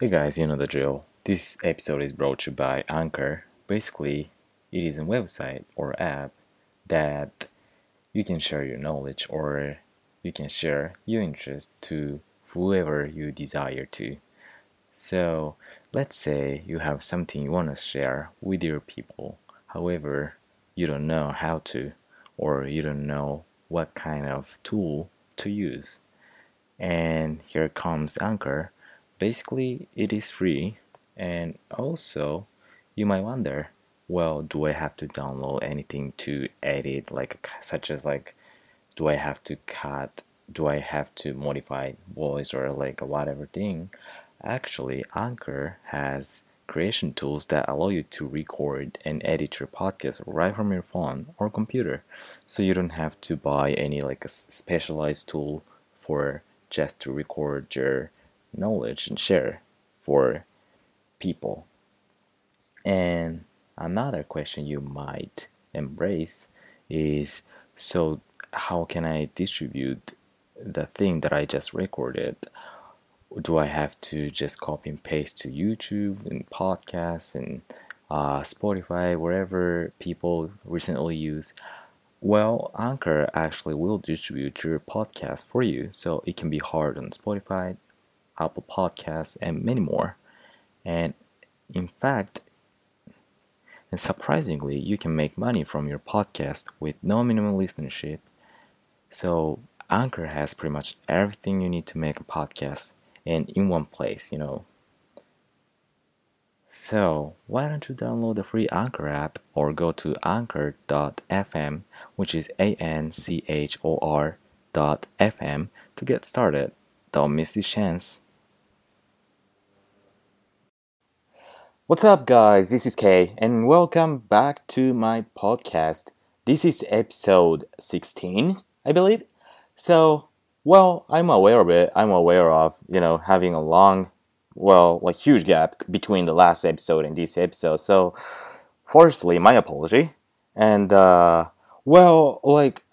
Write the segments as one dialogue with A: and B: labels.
A: Hey guys, you know the drill. This episode is brought to you by Anchor. Basically, it is a website or app that you can share your knowledge or you can share your interest to whoever you desire to. So, let's say you have something you want to share with your people. However, you don't know how to or you don't know what kind of tool to use. And here comes Anchor basically it is free. And also you might wonder well do i have to download anything to edit? Like such as like do i have to cut? Do i have to modify voice or like whatever thing? Actually anchor has creation tools that allow you to record and edit your podcast right from your phone or computer. So you don't have to buy any like a specialized tool for just to record your knowledge and share for people. And another question you might embrace is so how can I distribute the thing that I just recorded? Do I have to just copy and paste to YouTube and podcasts and uh, Spotify, wherever people recently use? Well, Anchor actually will distribute your podcast for you, so it can be hard on Spotify, Apple Podcasts, and many more. And in fact, and surprisingly, you can make money from your podcast with no minimum listenership. So, Anchor has pretty much everything you need to make a podcast and in one place, you know. So, why don't you download the free Anchor app or go to anchor.fm, which is A N C H O R dot FM, to get started? Don't miss this chance. What's up, guys? This is Kei, and welcome back to my podcast. This is episode 16, I believe. So, well, I'm aware of it. I'm aware of, you know, having a long, well, like huge gap between the last episode and this episode. So, firstly, my apology. And, uh, well, like,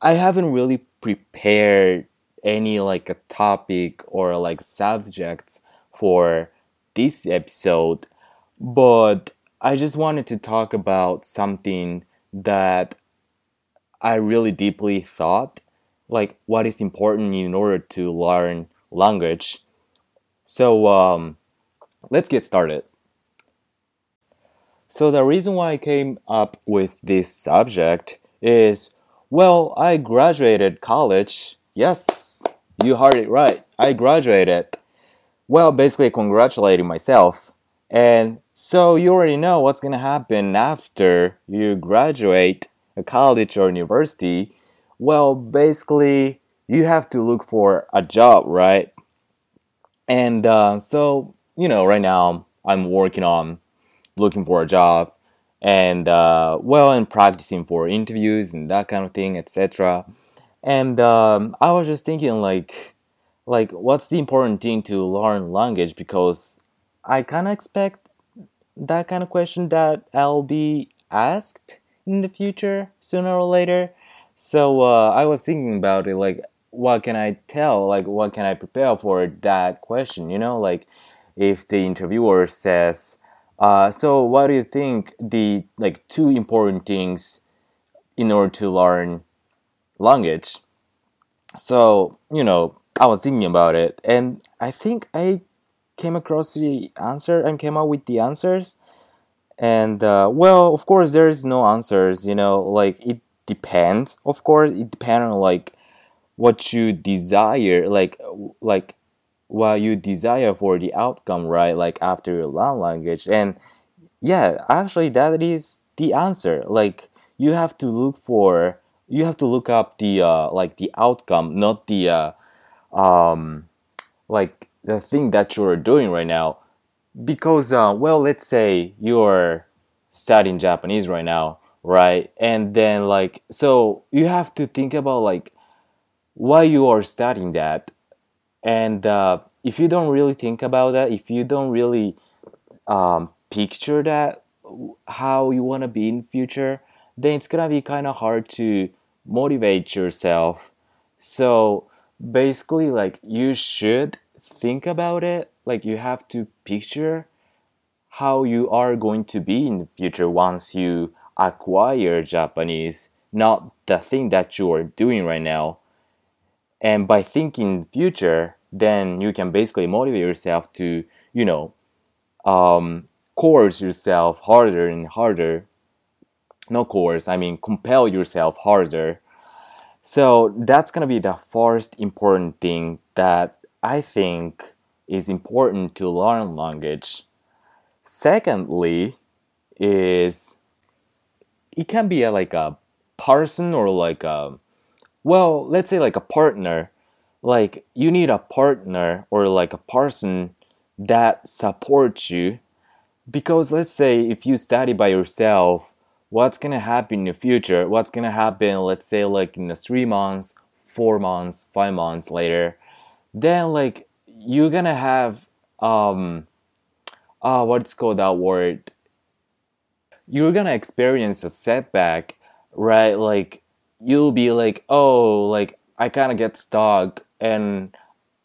A: I haven't really prepared any, like, a topic or, like, subjects for this episode but I just wanted to talk about something that I really deeply thought, like what is important in order to learn language. So um, let's get started. So the reason why I came up with this subject is, well, I graduated college. Yes, you heard it right. I graduated. Well, basically congratulating myself. And so you already know what's going to happen after you graduate a college or university. Well, basically, you have to look for a job, right? And uh, so, you know, right now I'm working on looking for a job and, uh, well, and practicing for interviews and that kind of thing, etc. And um, I was just thinking, like, like, what's the important thing to learn language? Because I kind of expect that kind of question that I'll be asked in the future sooner or later. So uh, I was thinking about it, like, what can I tell? Like, what can I prepare for that question? You know, like, if the interviewer says, uh, "So, what do you think the like two important things in order to learn language?" So, you know, I was thinking about it, and I think I came across the answer and came up with the answers. And uh, well of course there is no answers you know like it depends. Of course it depends on like what you desire like like what you desire for the outcome right? Like after you learn language. And yeah actually that is the answer. Like you have to look for you have to look up the uh, like the outcome not the uh, um like the thing that you're doing right now. Because uh, well let's say you're studying japanese right now right? And then like so you have to think about like why you are studying that. And uh, if you don't really think about that if you don't really um, picture that how you want to be in future then it's gonna be kind of hard to motivate yourself. So basically like you should think about it like you have to picture how you are going to be in the future once you acquire Japanese, not the thing that you are doing right now. And by thinking future, then you can basically motivate yourself to, you know, um, course yourself harder and harder. No course, I mean compel yourself harder. So that's gonna be the first important thing that I think is important to learn language. Secondly, is it can be a, like a person or like a well, let's say like a partner. Like you need a partner or like a person that supports you because let's say if you study by yourself what's gonna happen in the future what's gonna happen let's say like in the three months four months five months later then like you're gonna have um uh what's called that word you're gonna experience a setback right? Like you'll be like oh like i kind of get stuck and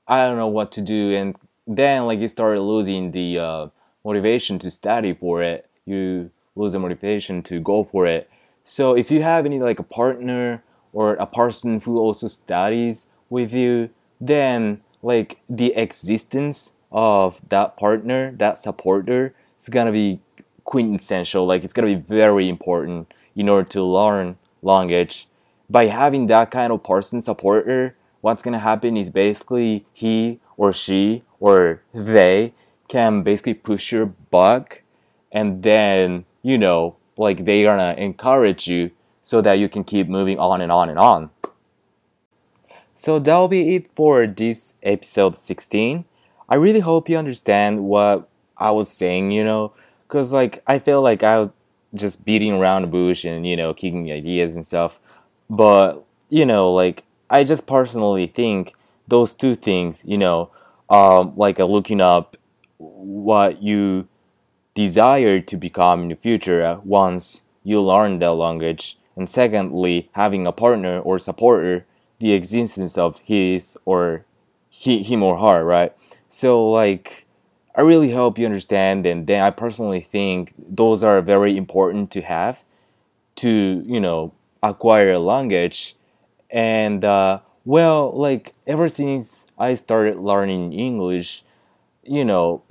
A: i don't know what to do. And then like you start losing the uh, motivation to study for it. You lose the motivation to go for it. So if you have any like a partner or a person who also studies with you then like the existence of that partner that supporter is gonna be quintessential. Like it's gonna be very important in order to learn language. By having that kind of person supporter what's gonna happen is basically he or she or they can basically push your back and then you know like they are gonna encourage you so that you can keep moving on and on and on so that'll be it for this episode 16 i really hope you understand what i was saying you know because like i feel like i was just beating around the bush and you know kicking ideas and stuff. But you know like i just personally think those two things you know um, like uh, looking up what you desire to become in the future uh, once you learn the language. And secondly having a partner or supporter the existence of his or he, him or her right so like i really hope you understand and then i personally think those are very important to have to you know acquire a language and uh, well, like ever since I started learning English, you know,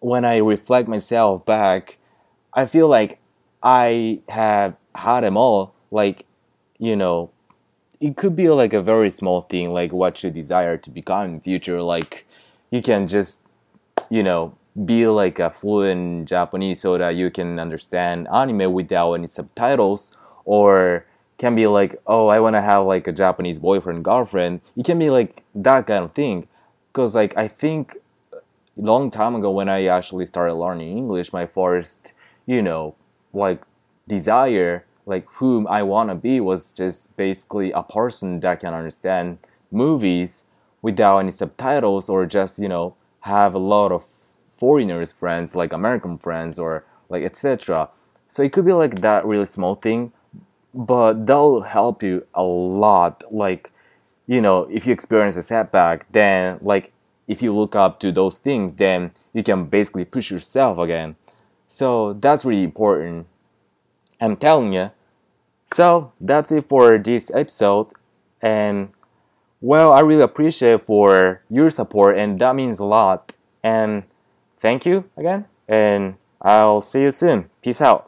A: when I reflect myself back, I feel like I have had them all. Like, you know, it could be like a very small thing, like what you desire to become in the future. Like, you can just, you know, be like a fluent Japanese so that you can understand anime without any subtitles, or can be like, oh, I want to have like a Japanese boyfriend, girlfriend. It can be like that kind of thing. Because like I think a long time ago when I actually started learning English, my first, you know, like desire, like whom I want to be was just basically a person that can understand movies without any subtitles or just, you know, have a lot of foreigners friends like American friends or like etc. So it could be like that really small thing but that'll help you a lot. Like you know if you experience a setback then like if you look up to those things then you can basically push yourself again. So that's really important. I'm telling you so that's it for this episode and well i really appreciate for your support and that means a lot and thank you again and i'll see you soon. Peace out